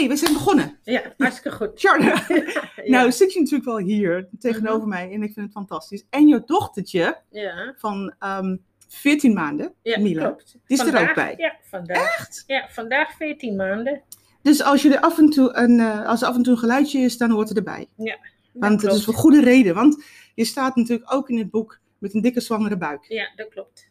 hey, we zijn begonnen. Ja, hartstikke goed. Charlotte, Ja. nou zit je natuurlijk wel hier tegenover mij en ik vind het fantastisch. En je dochtertje ja, van ehm 14 maanden, ja Mila, klopt. die is er ook bij. Ja, vandaag. Echt? Ja, vandaag 14 maanden. Dus als, je er af en toe een, eh, als er af en toe een geluidje is, dan hoort het erbij. Ja, Want het is voor goede reden. Want je staat natuurlijk ook in het boek met een dikke zwangere buik. Ja, dat klopt.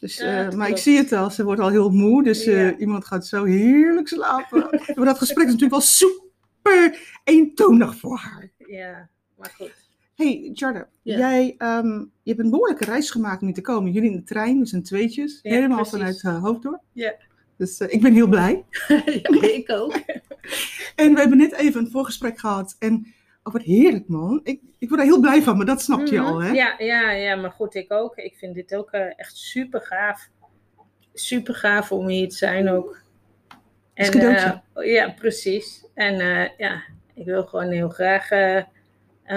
Dus, Ja, eh, maar ik zie het al, ze wordt al heel moe. Dus eh, iemand gaat zo heerlijk slapen. maar dat gesprek is natuurlijk wel super eentonig voor haar. Ja, maar goed. hey, Jarda, Ja. jij ehm, je hebt een behoorlijke reis gemaakt om hier te komen. Jullie in de trein, dus een tweetjes. Helemaal precies. vanuit uh, Hoofddorp. Ja. Dus ik ben heel blij. ja, ik ook. En we hebben net even een voorgesprek gehad. En oh, wat heerlijk man. Ik, ik word er heel blij van, maar dat snap je Mhm. al hè? Ja, ja, ja, maar goed, ik ook. Ik vind dit ook eh, echt super gaaf. Super gaaf om hier te zijn ook. Cadeautje. eh, ja, precies. En eh, ja, ik wil gewoon heel graag,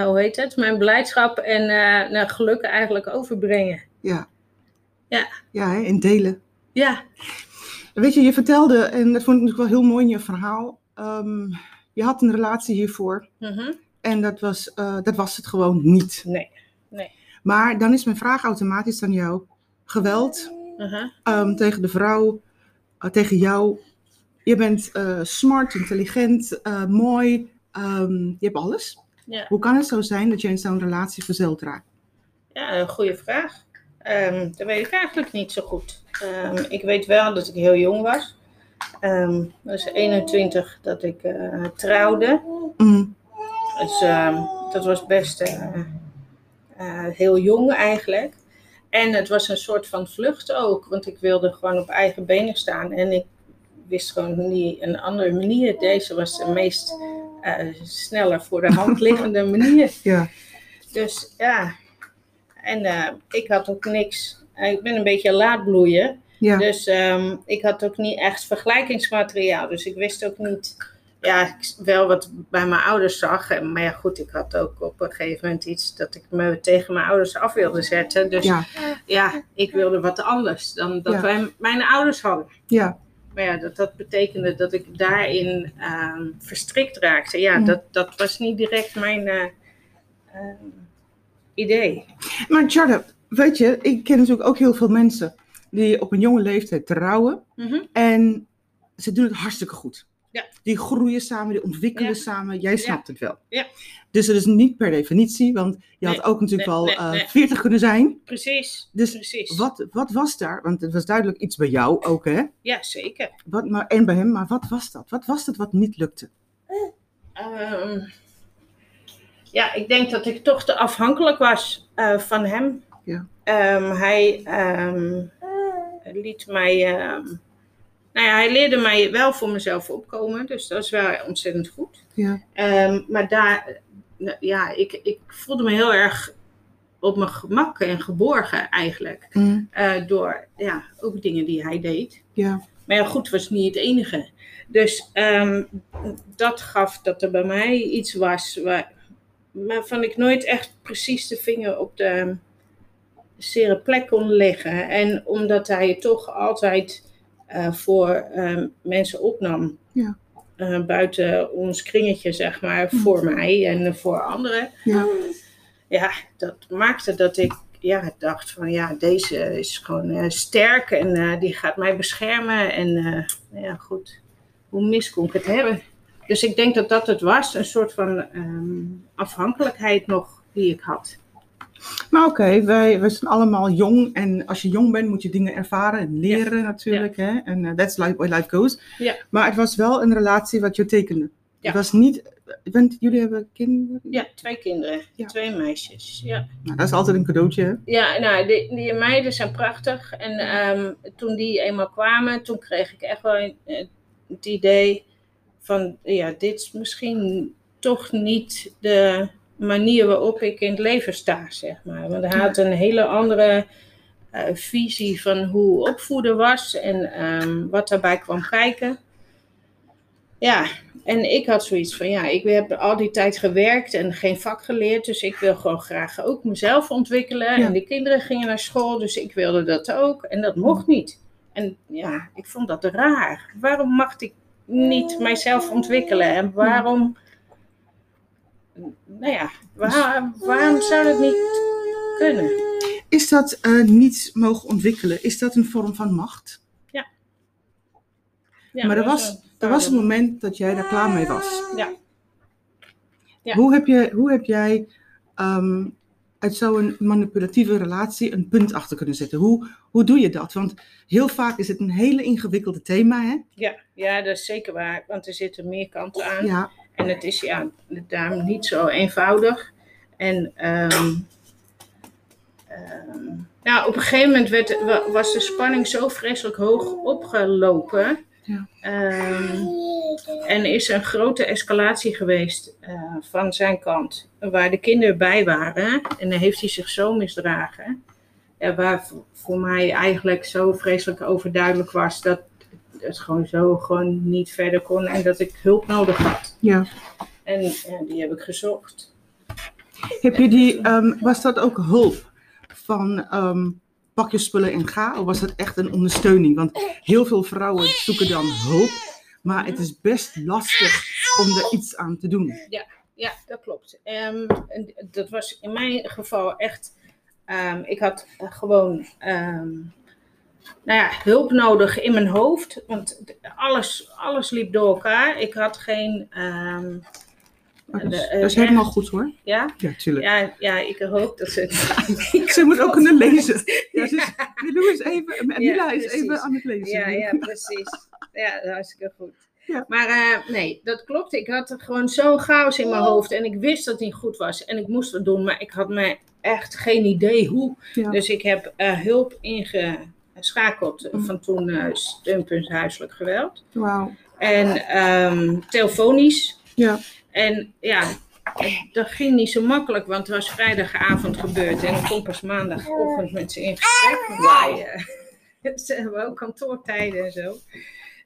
hoe heet het, mijn blijdschap en nou, geluk eigenlijk overbrengen. Ja. Ja. Ja, hè, in delen. Ja, Weet je, je vertelde, en dat vond ik natuurlijk wel heel mooi in je verhaal. ehm, je had een relatie hiervoor. mhm. En dat was, eh, dat was het gewoon niet. nee. Maar dan is mijn vraag automatisch aan jou. Geweld Mhm. ehm, tegen de vrouw, eh, tegen jou. Je bent eh, smart, intelligent, mooi. ehm, je hebt alles. Ja. Hoe kan het zo zijn dat je in zo'n relatie verzeild raakt? Ja, een goede vraag. Ehm, dat weet ik eigenlijk niet zo goed. Ik weet wel dat ik heel jong was. Ehm dat is 21 dat ik trouwde. Mm, Dus ehm, dat was best eh, eh, heel jong eigenlijk. En het was een soort van vlucht ook, want ik wilde gewoon op eigen benen staan. En ik wist gewoon niet een andere manier. Deze was de meest eh, sneller voor de hand liggende manier. ja. Dus ja, en ik had ook niks. ik ben een beetje laat bloeien. Ja. Dus ehm, ik had ook niet echt vergelijkingsmateriaal. Dus ik wist ook niet, ja, ik- wel wat bij mijn ouders zag. En, maar ja, goed, ik had ook op een gegeven moment iets dat ik me tegen mijn ouders af wilde zetten. Dus ja, ja, ik wilde wat anders dan dat Ja. wij, mijn ouders hadden. ja. Maar ja, dat, dat betekende dat ik daarin ehm, verstrikt raakte. Ja, dat, dat was niet direct mijn eh, ehm, idee. Maar Charlotte, weet je, ik ken natuurlijk ook heel veel mensen die op een jonge leeftijd trouwen. Mhm. En ze doen het hartstikke goed. Ja. Die groeien samen, die ontwikkelen Ja. samen. Jij snapt het wel. Ja. Dus dat is niet per definitie, want je had ook natuurlijk nee, wel nee, eh, nee. 40 kunnen zijn. Precies, Dus precies. Wat, wat was daar? Want het was duidelijk iets bij jou ook, hè? Ja, zeker. Wat, maar, en bij hem, maar wat was dat? Wat was het wat niet lukte? Ehm, ja, ik denk dat ik toch te afhankelijk was eh, van hem. Ja. Ehm, hij ehm, liet mij. Nou ja, hij leerde mij wel voor mezelf opkomen, dus dat is wel ontzettend goed. Ja. Ehm, maar daar, nou, ja, ik, ik voelde me heel erg op mijn gemak en geborgen eigenlijk. Mm, eh, door ja, ook dingen die hij deed. ja. Maar ja, goed, was niet het enige. Dus ehm, dat gaf dat er bij mij iets was waar, waarvan ik nooit echt precies de vinger op de zere plek kon leggen. En omdat hij het toch altijd voor ehm, mensen opnam. Ja. Eh, buiten ons kringetje, zeg maar, voor mij en voor anderen. Ja. Ja, dat maakte dat ik ja, dacht van ja, deze is gewoon eh, sterk en eh, die gaat mij beschermen. En eh, nou ja, goed, hoe mis kon ik het hebben? Dus ik denk dat dat het was, een soort van ehm, afhankelijkheid nog die ik had. Maar oké, wij, wij zijn allemaal jong. En als je jong bent, moet je dingen ervaren en leren natuurlijk. Hè? En eh, that's life, where life goes. Ja. Maar het was wel een relatie wat je tekende. Ja. Het was niet... Want jullie hebben kinderen? Ja, twee kinderen, twee meisjes. Ja, Nou, dat is altijd een cadeautje. hè? ja nou, die, die meiden zijn prachtig. En ehm, toen die eenmaal kwamen, toen kreeg ik echt wel eh, het idee van, ja, dit is misschien toch niet de manier waarop ik in het leven sta, zeg maar. Want hij had een hele andere eh, visie van hoe opvoeden was en ehm, wat daarbij kwam kijken. Ja, en ik had zoiets van, ja, ik heb al die tijd gewerkt en geen vak geleerd, dus ik wil gewoon graag ook mezelf ontwikkelen. Ja. En de kinderen gingen naar school, dus ik wilde dat ook. En dat mocht niet. En ja, ik vond dat raar. Waarom mag ik niet mijzelf ontwikkelen? En waarom, nou ja, waar, waarom zou dat niet kunnen? Is dat eh, niet mogen ontwikkelen, is dat een vorm van macht? Ja, maar er was, er was een moment dat jij daar klaar mee was. Ja. Ja. Hoe, heb je, hoe heb jij ehm, uit zo'n manipulatieve relatie een punt achter kunnen zetten? Hoe, hoe doe je dat? Want heel vaak is het een hele ingewikkelde thema, hè? Ja, ja, dat is zeker waar, want er zitten meer kanten aan. Ja, En het is ja, daarom niet zo eenvoudig. En ehm, ehm, nou, op een gegeven moment werd, wa- was de spanning zo vreselijk hoog opgelopen. Ja. Ehm, en is er een grote escalatie geweest eh, van zijn kant, waar de kinderen bij waren. En dan heeft hij zich zo misdragen. Waar voor mij eigenlijk zo vreselijk overduidelijk was dat het gewoon zo gewoon niet verder kon en dat ik hulp nodig had. ja. En ja, die heb ik gezocht. Heb je die, ehm, was dat ook hulp van ehm, pak je spullen en ga? Of was dat echt een ondersteuning? Want heel veel vrouwen zoeken dan hulp, maar het is best lastig om er iets aan te doen. Ja, dat klopt. Ehm, dat was in mijn geval echt. ik had gewoon nou ja, hulp nodig in mijn hoofd. Want alles, alles liep door elkaar. Ik had geen. ehm, Maar dat, is, de, eh, dat is helemaal goed hoor. ja? Ja, tuurlijk. Ja, ja, ik hoop dat ze het. Ze moet ook kunnen lezen. Ja, ze is, is even, Mila is even aan het lezen. Ja, ja, precies. Ja, dat hartstikke goed. Ja. Maar eh, nee, dat klopt. Ik had er gewoon zo'n chaos in mijn hoofd. En ik wist dat het niet goed was. En ik moest het doen, maar ik had me echt geen idee hoe. Ja. Dus ik heb eh, hulp ingeschakeld Mm. van toen eh steunpunt huiselijk geweld. Wauw. En ehm, telefonisch. Ja. En ja, dat ging niet zo makkelijk, want het was vrijdagavond gebeurd. En ik kom pas maandagochtend met ze in gesprek. Wij, eh, ze hebben ook kantoortijden en zo.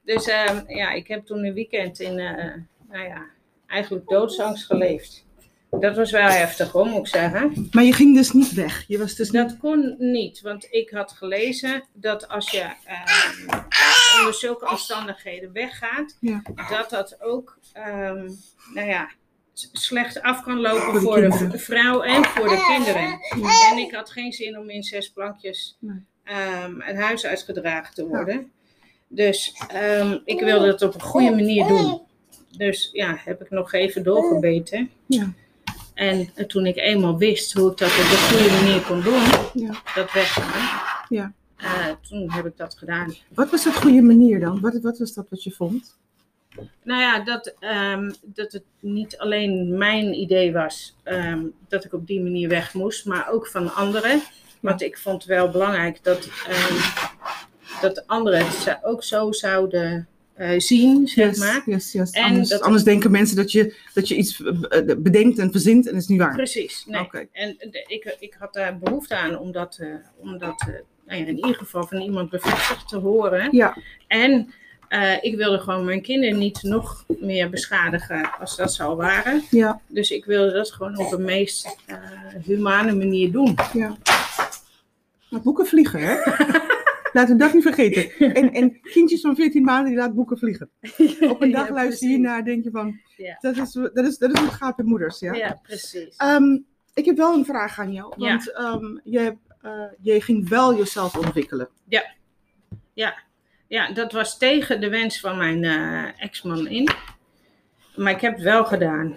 Dus ehm, ja, ik heb toen een weekend in, eh, nou ja, eigenlijk doodsangst geleefd. Dat was wel heftig hoor, moet ik zeggen. Maar je ging dus niet weg. Je was dus niet... Dat kon niet, want ik had gelezen dat als je ehm, onder zulke omstandigheden weggaat, Ja. dat dat ook ehm, nou ja, slecht af kan lopen Voor de voor vrouw en voor de kinderen. Ja. En ik had geen zin om in zes plankjes Nee. ehm, het huis uitgedragen te worden. Dus ik wilde het op een goede manier doen. Dus ja, heb ik nog even doorgebeten. Ja. En toen ik eenmaal wist hoe ik dat op een goede manier kon doen, Ja. dat weggaan. Ja. eh, toen heb ik dat gedaan. Wat was dat goede manier dan? Wat, wat was dat wat je vond? Nou ja, dat, ehm, dat het niet alleen mijn idee was ehm, dat ik op die manier weg moest, maar ook van anderen. Want ik vond wel belangrijk dat, ehm, dat de anderen het ook zo zouden eh, zien, zeg Yes, maar. yes, yes. En Anders, dat- anders denken mensen dat je, dat je iets eh, bedenkt en verzint en dat is niet waar. Precies. Nee. En de- ik, ik had daar behoefte aan om dat, eh, om dat eh, nou ja, in ieder geval van iemand bevestigd te horen. Ja, En eh, ik wilde gewoon mijn kinderen niet nog meer beschadigen als dat zou waren. ja, Dus ik wilde dat gewoon op de meest eh, humane manier doen. ja. Maar boeken vliegen, hè? Laten we dat niet vergeten. En, en kindjes van 14 maanden die laten boeken vliegen. Op een dag Ja, luister je naar denk je van, Ja. dat is, dat is, dat is hoe het gaat met moeders, ja? Ja, precies. Ehm, ik heb wel een vraag aan jou, Ja. want ehm, je, hebt, eh, je ging wel jezelf ontwikkelen. Ja, dat was tegen de wens van mijn eh, ex-man in. Maar ik heb het wel gedaan.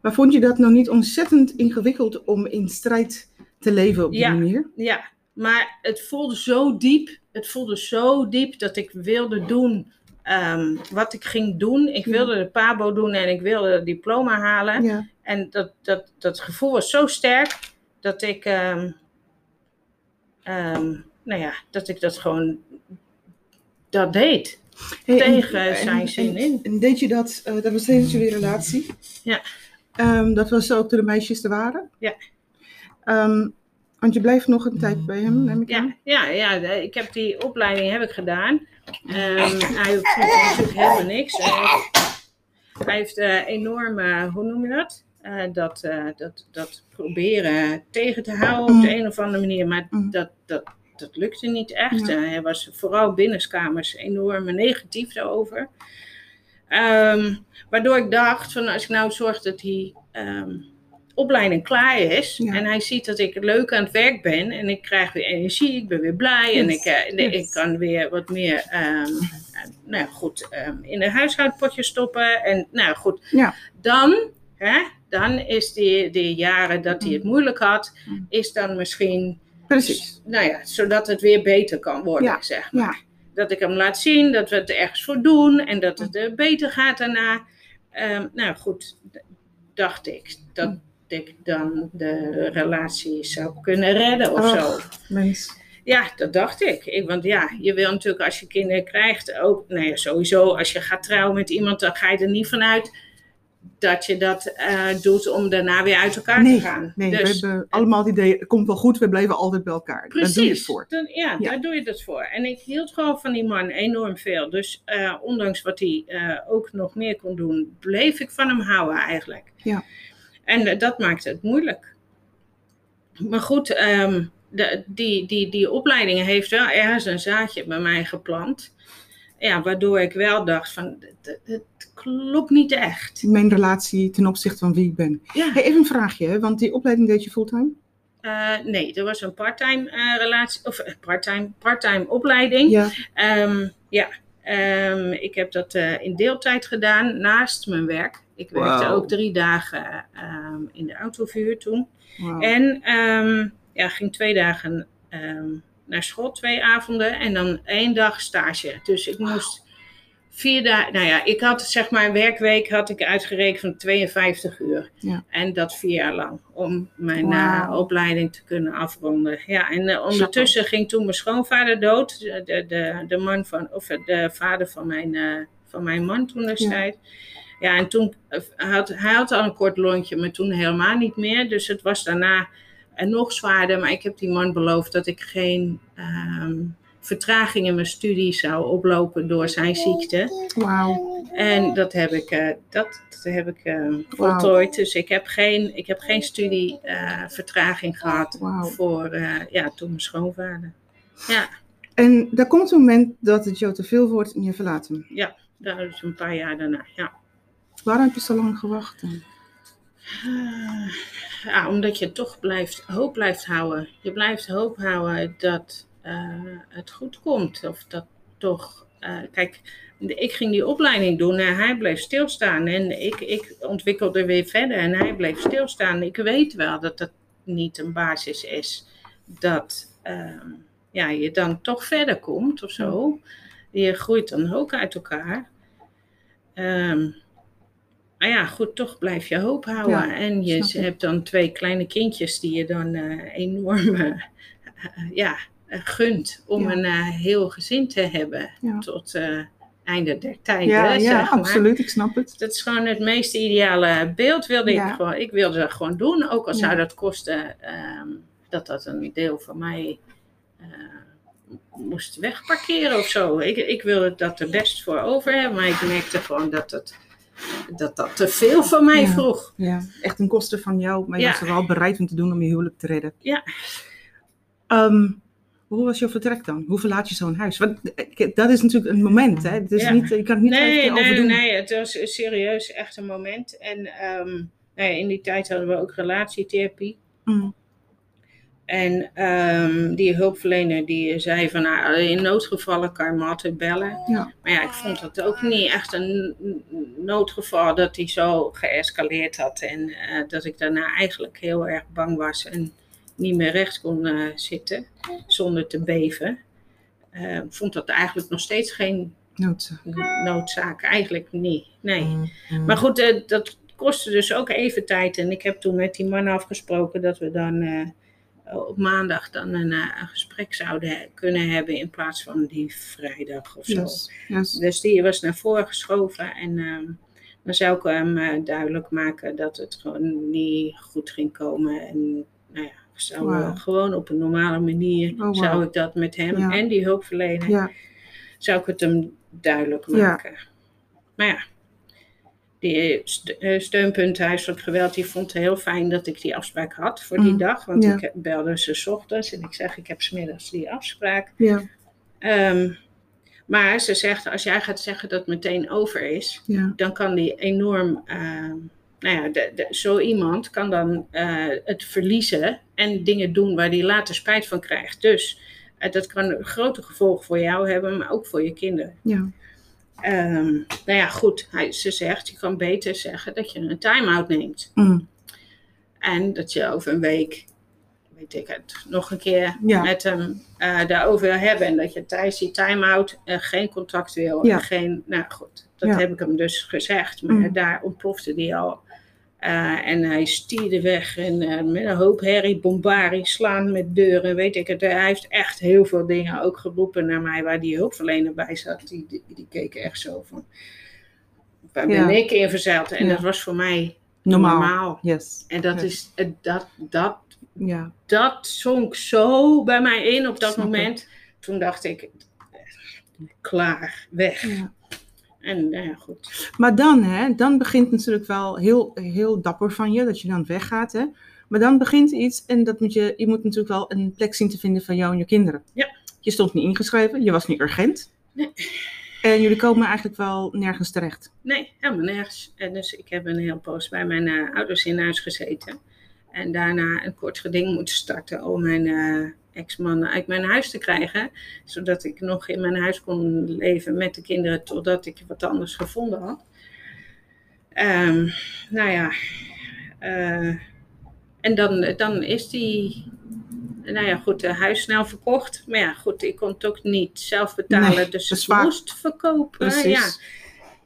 Maar vond je dat nou niet ontzettend ingewikkeld om in strijd te leven op die Ja. manier? Ja, maar het voelde zo diep. Het voelde zo diep dat ik wilde doen ehm, wat ik ging doen. Ik wilde de PABO doen en ik wilde het diploma halen. Ja, En dat, dat, dat gevoel was zo sterk dat ik, ehm, ehm, nou ja, dat ik dat gewoon dat deed. Hey, en- Tegen en- zijn en- zin in. En deed je dat, eh, dat was tijdens jullie relatie? Ja. Dat was ook toen de meisjes er waren? Ja. Want je blijft nog een tijd bij hem, neem ik aan? Ja, ja, ja, de- ik heb die opleiding heb ik gedaan. Ehm, hij hoeft natuurlijk helemaal niks. Hij heeft, hij heeft eh, enorm, eh, hoe noem je dat? Eh, dat, eh, dat? Dat proberen tegen te houden op de Mm. een of andere manier. Maar Mm. dat, dat, dat lukte niet echt. Ja. Hij was vooral binnenskamers enorm negatief daarover. Ehm, waardoor ik dacht, van als ik nou zorg dat die ehm, opleiding klaar is Ja. en hij ziet dat ik leuk aan het werk ben en ik krijg weer energie, ik ben weer blij en ik, eh, yes. ik kan weer wat meer ehm, eh, nou goed, ehm, in een huishoudpotje stoppen. En nou goed, Ja. dan, hè, dan is die, die jaren dat hij het moeilijk had, Mm. is dan misschien Precies. nou ja, zodat het weer beter kan worden, Ja, zeg maar. Dat ik hem laat zien dat we het ergens voor doen en dat het eh, beter gaat daarna. Ehm, nou goed, dacht ik dat ik dan de relatie zou kunnen redden of Oh. zo. mens. Ja, dat dacht ik. ik. Want ja, je wil natuurlijk als je kinderen krijgt ook, nou ja, sowieso als je gaat trouwen met iemand, dan ga je er niet vanuit dat je dat eh, doet om daarna weer uit elkaar Nee, te gaan. nee Dus- we hebben allemaal het idee, het komt wel goed, we blijven altijd bij elkaar. Precies. Daar doe je het voor. Dan- ja, Ja. daar doe je het voor. En ik hield gewoon van die man enorm veel. Dus eh, ondanks wat hij eh, ook nog meer kon doen, bleef ik van hem houden eigenlijk. Ja. En dat maakte het moeilijk. Maar goed, ehm, de, die, die, die opleiding heeft wel ergens een zaadje bij mij geplant. Ja, waardoor ik wel dacht van, het, het klopt niet echt. Mijn relatie ten opzichte van wie ik ben. Ja. Hey, even een vraagje, want die opleiding deed je fulltime? Eh, nee, er was een parttime eh, relatie, of eh, parttime, parttime opleiding. Ja. Ehm, ja, Ehm, ik heb dat in deeltijd gedaan naast mijn werk. Ik werkte ook drie dagen ehm, in de autovuur toen. En ehm, ja, ging twee dagen ehm, naar school, twee avonden. En dan één dag stage. Dus ik moest vier dagen. Nou ja, ik had zeg maar een werkweek had ik uitgerekend van 52 uur. Ja. En dat vier jaar lang. Om mijn eh, opleiding te kunnen afronden. Ja, en eh, ondertussen ging toen mijn schoonvader dood. De, de, de, man van, of de vader van mijn, eh, van mijn man toen destijds. Ja, en toen eh, had hij had al een kort lontje, maar toen helemaal niet meer. Dus het was daarna eh, nog zwaarder. Maar ik heb die man beloofd dat ik geen ehm, vertraging in mijn studie zou oplopen door zijn ziekte. Wauw. En dat heb ik, eh, dat, dat heb ik voltooid. Dus ik heb geen, ik heb geen studievertraging gehad voor ja, toen mijn schoonvader. Ja, En daar komt een moment dat het jou te veel wordt en je verlaat hem. dat is een paar jaar daarna. Ja. Waarom heb je zo lang gewacht? dan? Ah, Ja, omdat je toch blijft, hoop blijft houden. Je blijft hoop houden dat eh, het goed komt. Of dat toch. eh, kijk, ik ging die opleiding doen en hij bleef stilstaan. En ik, ik ontwikkelde weer verder en hij bleef stilstaan. Ik weet wel dat dat niet een basis is. Dat ehm, ja, je dan toch verder komt of zo. Je groeit dan ook uit elkaar. Ehm, maar ja, goed, toch blijf je hoop houden. Ja, en je hebt dan twee kleine kindjes die je dan eh, enorm eh, eh, ja, gunt om Ja. een heel gezin te hebben Ja. tot eh einde der tijden. Ja, zeg ja maar. absoluut. Ik snap het. Dat is gewoon het meest ideale beeld wilde ik gewoon. Ik wilde dat gewoon doen, ook al zou dat kosten ehm, dat dat een deel van mij moest wegparkeren of zo. Ik, ik wilde dat er best voor over hebben, maar ik merkte gewoon dat het, dat, dat te veel van mij Ja. vroeg. Ja, echt een kosten van jou, maar je Ja. was er wel bereid om te doen om je huwelijk te redden. Ja. Ehm, hoe was jouw vertrek dan? Hoe verlaat je zo'n huis? Want eh, dat is natuurlijk een moment, hè? Het is Ja. niet, je kan het niet Nee, nee, overdoen. nee, het was serieus echt een moment. En ehm, nou in die tijd hadden we ook relatietherapie. Mm, En ehm, die hulpverlener die zei van nou, in noodgevallen kan je me altijd bellen. Ja. Maar ja, ik vond het ook niet echt een noodgeval dat hij zo geëscaleerd had. En eh, dat ik daarna eigenlijk heel erg bang was en niet meer recht kon eh, zitten zonder te beven. Eh, Ik vond dat eigenlijk nog steeds geen noodzaak. noodzaak. Eigenlijk niet. Nee. Mm, mm. Maar goed, eh, dat kostte dus ook even tijd. En ik heb toen met die man afgesproken dat we dan op maandag dan een, eh, een gesprek zouden kunnen hebben in plaats van die vrijdag of zo. Yes, yes. Dus die was naar voren geschoven en ehm, dan zou ik hem eh, duidelijk maken dat het gewoon niet goed ging komen. En nou ja, zou eh, gewoon op een normale manier Oh, zou ik dat met hem Ja. en die hulpverlener Ja, zou ik het hem duidelijk Ja. maken. Maar ja, die st- eh, steunpunt huiselijk geweld, die vond het heel fijn dat ik die afspraak had voor die Mm, dag. Want ja. ik belde ze 's ochtends en ik zeg, ik heb smiddags die afspraak. Ja, Ehm, maar ze zegt, als jij gaat zeggen dat het meteen over is, ja, dan kan die enorm, ehm, nou ja, de, de- zo iemand kan dan eh, het verliezen en dingen doen waar hij later spijt van krijgt. Dus eh, dat kan grote gevolgen voor jou hebben, maar ook voor je kinderen. ja. Ehm, nou ja, goed, hij, ze zegt, je kan beter zeggen dat je een time-out neemt. Mm, En dat je over een week, weet ik het, nog een keer Ja. met hem eh, daarover wil hebben. En dat je tijdens die time-out eh, geen contact wil. Ja. En geen, nou goed, dat Ja. heb ik hem dus gezegd. Maar Mm. daar ontplofte die al. Eh, en hij stierde weg en eh, met een hoop herrie, bombarie, slaan met deuren, weet ik het. Hij heeft echt heel veel dingen ook geroepen naar mij waar die hulpverlener bij zat. Die, die, die keken echt zo van, waar ben ik in verzeild? En Ja. dat was voor mij Normaal. normaal. Yes. En dat is, eh, dat, dat, Ja, dat zonk zo bij mij in op dat Snap ik. moment. Toen dacht ik, klaar, weg. ja. En nou ja, goed. Maar dan, hè, dan begint natuurlijk wel heel, heel dapper van je, dat je dan weggaat. Hè. Maar dan begint iets en dat moet je, je moet natuurlijk wel een plek zien te vinden van jou en je kinderen. Ja. Je stond niet ingeschreven, je was niet urgent. Nee. En jullie komen eigenlijk wel nergens terecht. Nee, helemaal nergens. En dus ik heb een heel poos bij mijn eh, ouders in huis gezeten. En daarna een kort geding moeten starten om mijn eh, ex-man uit mijn huis te krijgen. Zodat ik nog in mijn huis kon leven met de kinderen totdat ik wat anders gevonden had. Ehm, nou ja, eh, en dan, dan is die, nou ja goed, het huis snel verkocht. Maar ja goed, ik kon het ook niet zelf betalen, Nee, dus ik vaak- moest verkopen. Precies. Ja.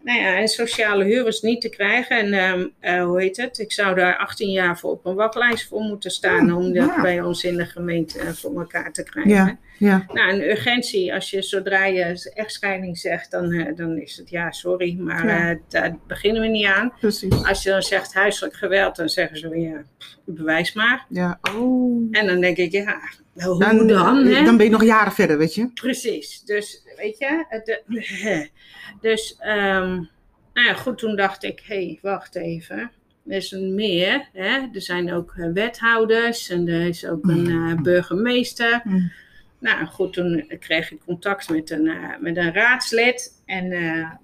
Nou ja, en sociale huur is niet te krijgen. En ehm, eh, hoe heet het? Ik zou daar 18 jaar voor op een wachtlijst voor moeten staan. Oh, om dat ja. bij ons in de gemeente eh, voor elkaar te krijgen. Ja, ja. Nou, een urgentie, als je zodra je echtscheiding zegt, dan, eh, dan is het ja, sorry, maar Ja. daar beginnen we niet aan. Precies. Als je dan zegt huiselijk geweld, dan zeggen ze ja, bewijs maar. Ja, oh. En dan denk ik, ja, hoe Dan, dan? hè? dan ben je nog jaren verder, weet je. Precies, dus weet je, het, eh, dus ehm, nou ja, goed, toen dacht ik, hé, hey, wacht even. Er is een meer, hè? er zijn ook eh, wethouders en er is ook een eh, burgemeester. Mm. Nou goed, toen kreeg ik contact met een, met een raadslid en,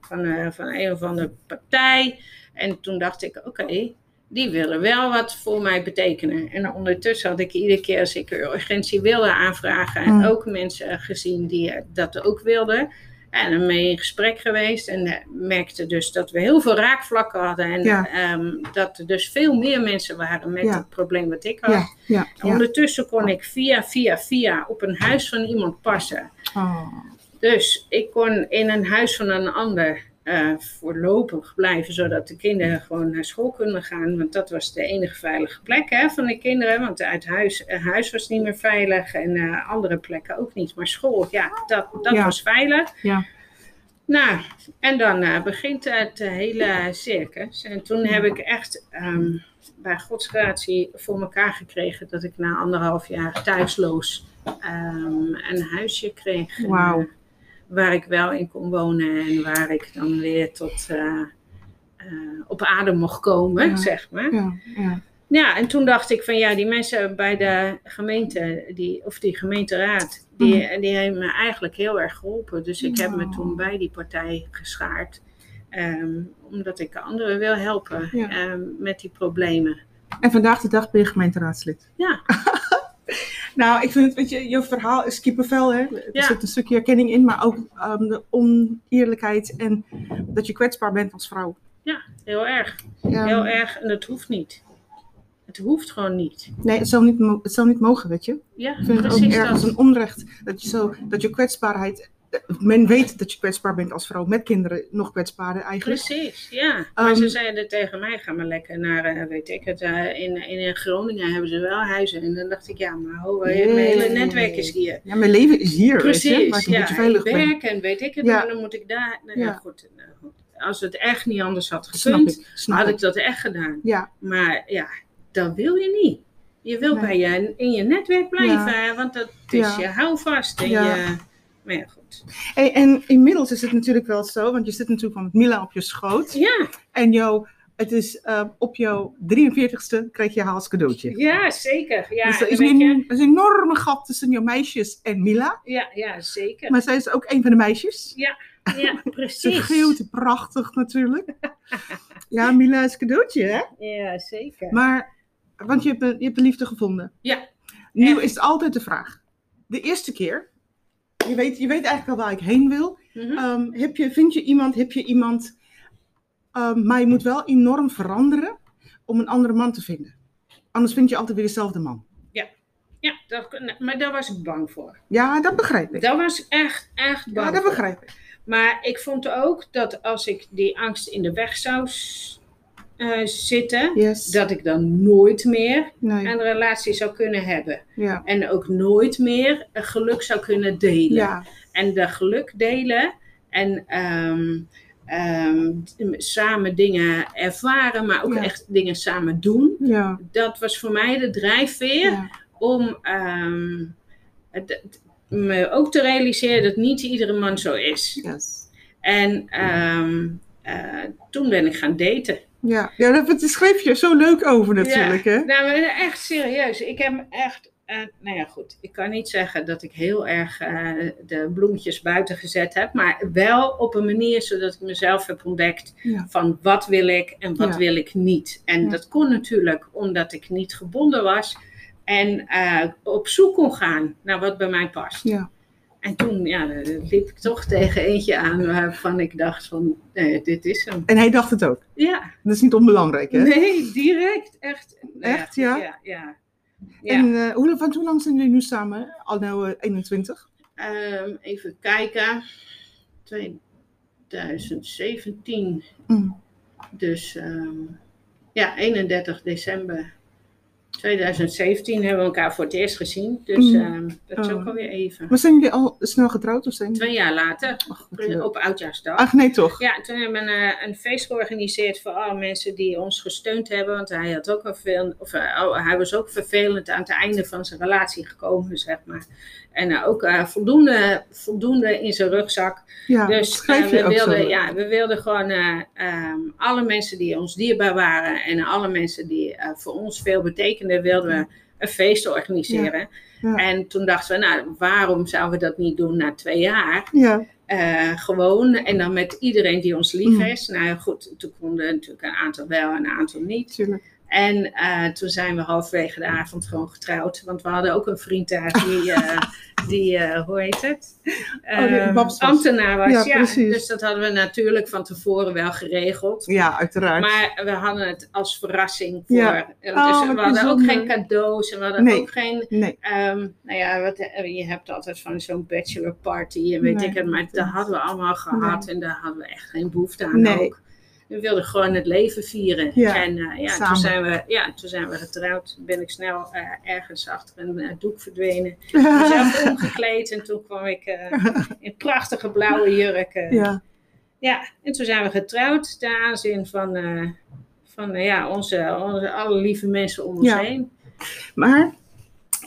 van, van een of andere partij. En toen dacht ik, oké, die willen wel wat voor mij betekenen. En ondertussen had ik iedere keer als ik urgentie wilde aanvragen, Mm. ook mensen gezien die dat ook wilden. En ermee in gesprek geweest en eh, merkte dus dat we heel veel raakvlakken hadden. En Ja. ehm, dat er dus veel meer mensen waren met Ja. het probleem wat ik had. Ja. Ondertussen kon ik via, via, via op een huis van iemand passen. Oh. Dus ik kon in een huis van een ander eh, voorlopig blijven, zodat de kinderen gewoon naar school kunnen gaan. Want dat was de enige veilige plek hè, van de kinderen. Want uit huis, eh, huis was niet meer veilig en eh, andere plekken ook niet. Maar school, ja, dat, dat Ja. was veilig. Ja. Nou, en dan begint het hele circus. En toen heb ik echt ehm, bij Gods gratie voor elkaar gekregen dat ik na anderhalf jaar thuisloos ehm, een huisje kreeg. Wauw. Waar ik wel in kon wonen en waar ik dan weer tot eh, eh, op adem mocht komen, Ja. zeg maar. Ja, ja. Ja, en toen dacht ik van ja, die mensen bij de gemeente, die, of die gemeenteraad, die, die hebben me eigenlijk heel erg geholpen. Dus ik heb me Oh. toen bij die partij geschaard. ehm, omdat ik anderen wil helpen ehm, met die problemen. En vandaag de dag ben je gemeenteraadslid. Ja. nou, ik vind het, weet je, je verhaal is kippenvel, hè. Er Ja. zit een stukje herkenning in, maar ook ehm, de oneerlijkheid en dat je kwetsbaar bent als vrouw. Heel erg. Ja. Heel erg. En dat hoeft niet. Het hoeft gewoon niet. Nee, het zou, niet het niet mogen, weet je. Ja, Ik vind het ook precies ergens dat. een onrecht dat je, zo, dat je kwetsbaarheid... eh, Men weet dat je kwetsbaar bent als vrouw, met kinderen nog kwetsbaarder eigenlijk. Precies, ja. Maar Ehm, ze zeiden tegen mij, ga maar lekker naar, eh, weet ik het, eh, in, in Groningen hebben ze wel huizen. En dan dacht ik, ja, maar ho, eh, mijn hele Nee. netwerk is hier. Ja, mijn leven is hier, weet je, Precies, een ja. veilig ben. werk en weet ik het, Ja. maar dan moet ik daar. Nou, ja. Ja. goed, nou. Als het echt niet anders had Snap gekund, ik, snap had ik. dat echt gedaan. Ja, Maar ja, dat wil je niet. Je wil Nee. bij je, in je netwerk blijven, want dat is je houvast. En Ja. je, maar ja, goed. Hey, en inmiddels is het natuurlijk wel zo, want je zit natuurlijk al met Mila op je schoot. Ja, En jou, het is eh, op jouw 43ste krijg je haar als cadeautje. ja zeker. Ja, dus er is, een, een enorme gat tussen jouw meisjes en Mila. ja, ja, zeker. Maar zij is ook een van de meisjes. Ja, Ze precies. geeuwt prachtig natuurlijk. Ja, Mila is cadeautje, hè? Ja, zeker. Maar, want je hebt, je hebt de liefde gevonden. Ja. Nu Echt. is het altijd de vraag. De eerste keer, je weet, je weet eigenlijk al waar ik heen wil. Mhm. Ehm, heb je, vind je iemand, heb je iemand, ehm, maar je moet wel enorm veranderen om een andere man te vinden. Anders vind je altijd weer dezelfde man. Ja, dat, maar daar was ik bang voor. Ja, dat begrijp ik. Daar was ik echt, echt bang Ja, dat begrijp ik. Maar ik vond ook dat als ik die angst in de weg zou eh, zitten, Yes. dat ik dan nooit meer nee. een relatie zou kunnen hebben. Ja. En ook nooit meer geluk zou kunnen delen. Ja. En de geluk delen en ehm, ehm, samen dingen ervaren, maar ook Ja. echt dingen samen doen. Ja. Dat was voor mij de drijfveer om ehm, me ook te realiseren dat niet iedere man zo is. Yes. En eh, toen ben ik gaan daten. Ja. ja, dat dat schreef je zo leuk over natuurlijk, hè? Nou, maar echt serieus. Ik heb echt. eh, nou ja, goed. Ik kan niet zeggen dat ik heel erg eh, de bloemetjes buiten gezet heb. Maar wel op een manier zodat ik mezelf heb ontdekt. Ja. Van wat wil ik en wat Ja. wil ik niet. En Ja. dat kon natuurlijk omdat ik niet gebonden was. En eh, op zoek kon gaan naar wat bij mij past. Ja. En toen ja, liep ik toch tegen eentje aan waarvan ik dacht van, nee, dit is hem. En hij dacht het ook. Ja, Dat is niet onbelangrijk, hè? nee, direct. Echt. Nou Echt, ja? Ja, ja. ja. En eh, hoe, van hoe lang zijn jullie nu samen? Al nou eh, 21? Ehm, even kijken. 2017. Mm. Dus ehm, ja, 31 december 2017 hebben we elkaar voor het eerst gezien. Dus Mm. ehm, dat is Oh. ook alweer even. Maar zijn jullie al snel getrouwd of zijn Twee jaar later, Ach, leuk. op Oudjaarsdag. Ach nee, toch? Ja, toen hebben we een, eh, een feest georganiseerd voor alle mensen die ons gesteund hebben. Want hij, had ook een veel, of, eh, oh, hij was ook vervelend aan het einde van zijn relatie gekomen, zeg maar. En eh, ook eh, voldoende, voldoende in zijn rugzak. Ja, dus eh, we, wilden, zo. ja, we wilden gewoon eh, ehm, alle mensen die ons dierbaar waren en alle mensen die voor ons veel betekenden, wilden we een feest organiseren. Ja. En toen dachten we, nou, waarom zouden we dat niet doen na twee jaar? Ja, gewoon en dan met iedereen die ons lief Mm. is. Nou goed, toen konden natuurlijk een aantal wel en een aantal niet. natuurlijk. En eh, toen zijn we halverwege de avond gewoon getrouwd. Want we hadden ook een vriend daar die, eh, die eh, hoe heet het? Oh, Ehm, was. ambtenaar was. Ja, Ja, precies. Dus dat hadden we natuurlijk van tevoren wel geregeld. Ja, uiteraard. Maar we hadden het als verrassing voor. Ja. Oh, dus wat we hadden ook geen cadeaus en we hadden Nee. ook geen nee. Ehm, nou ja, wat, je hebt altijd van zo'n bachelor party en weet Nee, ik het, maar dat hadden we allemaal gehad en daar hadden we echt geen behoefte aan Nee. ook. We wilden gewoon het leven vieren. Ja, en eh, ja, samen. toen zijn, we, ja, toen zijn we getrouwd. Ben ik snel eh, ergens achter een eh, doek verdwenen. Mezelf omgekleed en toen kwam ik in prachtige blauwe jurk. eh. ja. Ja, en toen zijn we getrouwd ten aanzien van, van ja, onze, onze alle lieve mensen om ons Ja. heen. Maar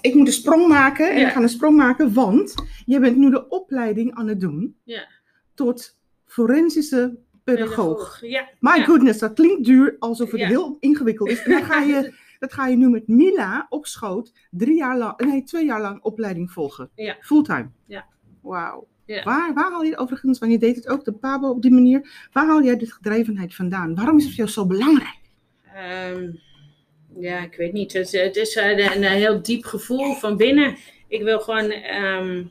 ik moet een sprong maken. En Ja. we gaan een sprong maken, want je bent nu de opleiding aan het doen Ja. tot forensische pedagoog. Ja, My ja. goodness, dat klinkt duur, alsof het Ja. heel ingewikkeld is. En dan ga je, dat ga je nu met Mila op schoot drie jaar lang, nee, twee jaar lang opleiding volgen. Ja. Fulltime. Ja. Wauw. Ja. Waar, waar haal je overigens, want je deed het ook, de Pabo op die manier, waar haal jij dit gedrevenheid vandaan? Waarom is het voor jou zo belangrijk? Ehm, ja, ik weet niet. Het, het is een, een heel diep gevoel van binnen. Ik wil gewoon ehm, de-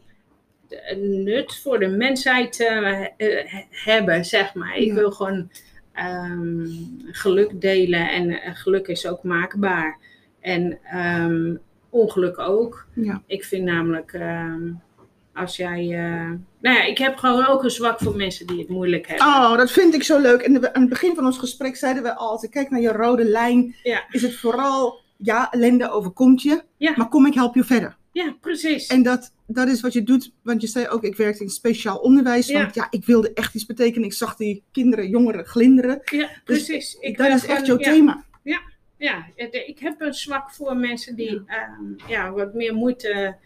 nut voor de mensheid eh, eh, hebben, zeg maar. Ik Ja. wil gewoon ehm, geluk delen en eh, geluk is ook maakbaar. En ehm, ongeluk ook. Ja. Ik vind namelijk, ehm, als jij... eh, nou ja, ik heb gewoon ook een zwak voor mensen die het moeilijk hebben. Oh, dat vind ik zo leuk. En aan het begin van ons gesprek zeiden we al, als ik kijk naar je rode lijn, Ja. is het vooral, ja, ellende overkomt je, Ja. maar kom ik help je verder. Ja, precies. En dat, dat is wat je doet, want je zei ook, ik werkte in speciaal onderwijs, Ja. want ja, ik wilde echt iets betekenen. Ik zag die kinderen, jongeren glinderen. Ja, precies. Ik dat is echt jouw ja, thema. Ja, het- ik heb een zwak voor mensen die ehm, ja, wat meer moeite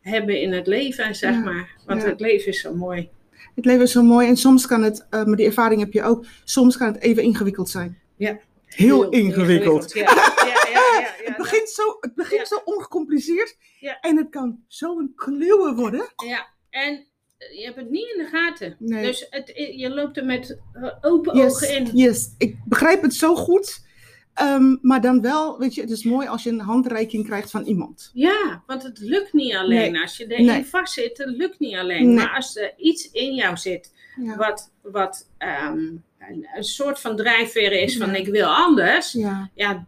hebben in het leven, zeg Ja, maar. Want ja. het leven is zo mooi. Het leven is zo mooi en soms kan het, eh, maar die ervaring heb je ook, soms kan het even ingewikkeld zijn. Ja. Heel, ingewikkeld. Ja, ja, ja, ja, ja, Het begint zo, het begint zo ongecompliceerd en het kan zo een kluwe worden. Ja, en eh, je hebt het niet in de gaten. Nee. Dus het, je loopt er met eh, open Yes, ogen in. yes, ik begrijp het zo goed. Ehm, maar dan wel, weet je, het is mooi als je een handreiking krijgt van iemand. Ja, want het lukt niet alleen. Als je erin Nee. vast zit, het lukt niet alleen. Nee. Maar als er iets in jou zit Ja. wat, wat ehm, een, een soort van drijfveer is van ik wil anders. Ja. Ja,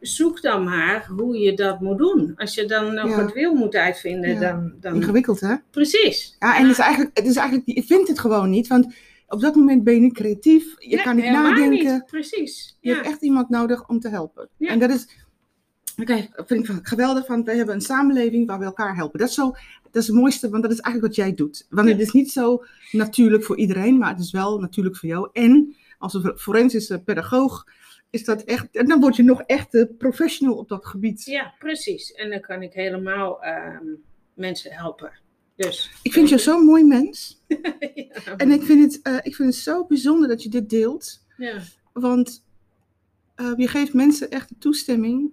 zoek dan maar hoe je dat moet doen. Als je dan nog het wil moet uitvinden, dan, dan... Ingewikkeld, hè? Precies. Ja, en het is eigenlijk, het is eigenlijk, je vindt het gewoon niet, want op dat moment ben je niet creatief, je Nee, kan niet nadenken. niet. Precies. Je hebt echt iemand nodig om te helpen. Ja. En dat is, oké, dat vind ik geweldig, want we hebben een samenleving waar we elkaar helpen. Dat is, zo, dat is het mooiste, want dat is eigenlijk wat jij doet. Want Ja. het is niet zo natuurlijk voor iedereen, maar het is wel natuurlijk voor jou. En als een forensische pedagoog is dat echt, en dan word je nog echt de professional op dat gebied. Ja, precies. En dan kan ik helemaal ehm, mensen helpen. Dus. Ik vind je zo'n mooi mens. ja. En ik vind, het, eh, ik vind het zo bijzonder dat je dit deelt. ja. Want eh, je geeft mensen echt de toestemming.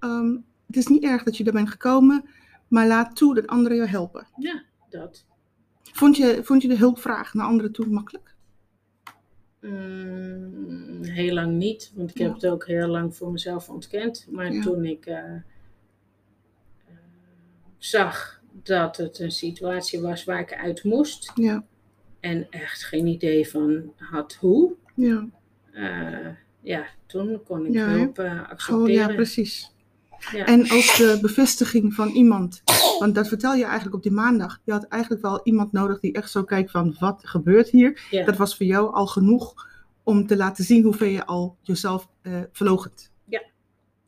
Ehm, het is niet erg dat je er bent gekomen, maar laat toe dat anderen je helpen. ja, dat. Vond je, vond je de hulpvraag naar anderen toe makkelijk? Mm, heel lang niet, want ik Ja. heb het ook heel lang voor mezelf ontkend. Maar Ja. toen ik eh, eh, zag dat het een situatie was waar ik uit moest Ja, en echt geen idee van had hoe, ja. eh, ja, toen kon ik hulp eh, Gewoon, accepteren. ja, precies. Ja. En ook de bevestiging van iemand. Want dat vertel je eigenlijk op die maandag. Je had eigenlijk wel iemand nodig die echt zo kijkt van wat gebeurt hier. Ja. Dat was voor jou al genoeg om te laten zien hoeveel je al jezelf eh verloochent.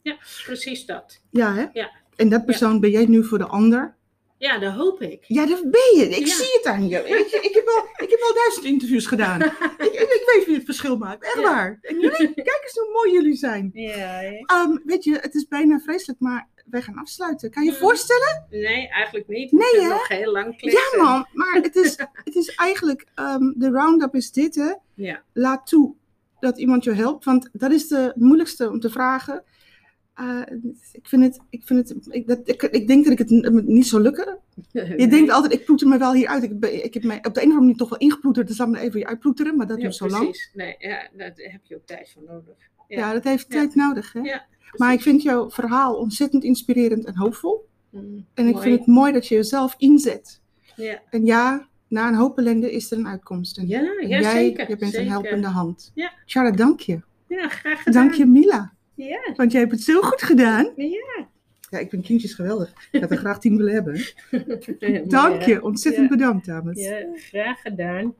ja, precies dat. Ja, hè? Ja. En dat persoon ben jij nu voor de ander. Ja, dat hoop ik. Ja, dat ben je. Ik Ja. zie het aan je. Je, ik, heb al, ik heb al duizend interviews gedaan. ik, ik, ik weet wie het verschil maakt. Echt Ja. waar. En jullie, kijk eens hoe mooi jullie zijn. Ja, Ehm, weet je, het is bijna vreselijk, maar wij gaan afsluiten. Kan je je voorstellen? nee, eigenlijk niet. Nee, ik hè? nog heel lang kletsen. Ja, man. Maar het is, het is eigenlijk, ehm, de roundup is dit, hè. Ja, Laat toe dat iemand je helpt, want dat is de moeilijkste om te vragen. Eh, ik vind het, ik vind het, ik, dat, ik, ik denk dat ik het niet zou lukken. Je denkt altijd, ik ploeter me wel hier uit. Ik, ben- ik heb mij op de een of andere manier toch wel ingeploeterd. Dus dan maar even weer uitploeteren, maar dat ja, duurt zo lang. precies. Nee, ja, daar heb je ook tijd voor nodig. Ja, dat heeft Ja. tijd nodig. Hè? Ja, maar ik vind jouw verhaal ontzettend inspirerend en hoopvol. Mm, En ik mooi. vind het mooi dat je jezelf inzet. Ja, En ja, na een hoop ellende is er een uitkomst. En, ja, en ja jij, zeker. je bent zeker. een helpende hand. Ja. Tjara, dank je. Ja, graag gedaan. Dank je, Mila. Ja, Want jij hebt het zo goed gedaan. ja. Ja, ik vind kindjes geweldig. Ik had er graag tien willen hebben. Dank je. Ontzettend Ja. bedankt, dames. Ja, graag gedaan.